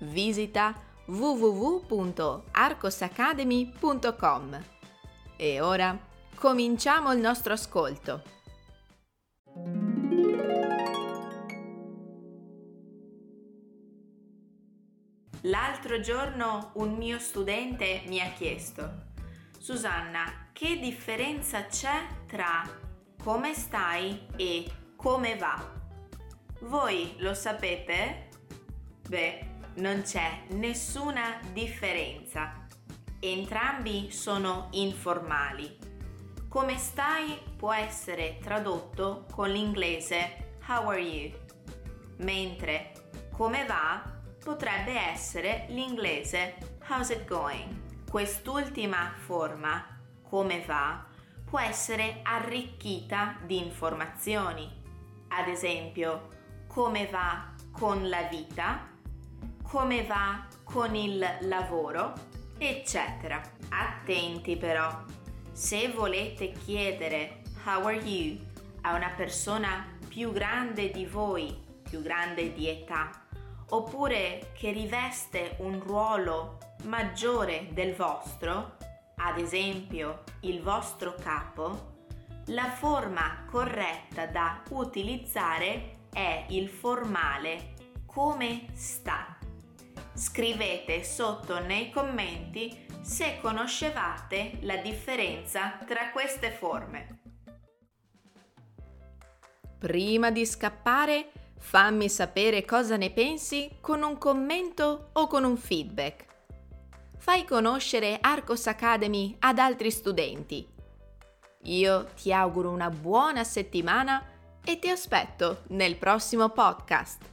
Visita www.arcosacademy.com. E ora cominciamo il nostro ascolto. L'altro giorno un mio studente mi ha chiesto, Susanna, che differenza c'è tra come stai e come va? Voi lo sapete? Beh, non c'è nessuna differenza. Entrambi sono informali. Come stai può essere tradotto con l'inglese How are you? Mentre come va potrebbe essere l'inglese How's it going? Quest'ultima forma, come va, può essere arricchita di informazioni. Ad esempio, come va con la vita come va con il lavoro, eccetera. Attenti però, se volete chiedere how are you a una persona più grande di voi, più grande di età, oppure che riveste un ruolo maggiore del vostro, ad esempio il vostro capo, la forma corretta da utilizzare è il formale come sta. Scrivete sotto nei commenti se conoscevate la differenza tra queste forme. Prima di scappare, fammi sapere cosa ne pensi con un commento o con un feedback. Fai conoscere Arcos Academy ad altri studenti. Io ti auguro una buona settimana e ti aspetto nel prossimo podcast.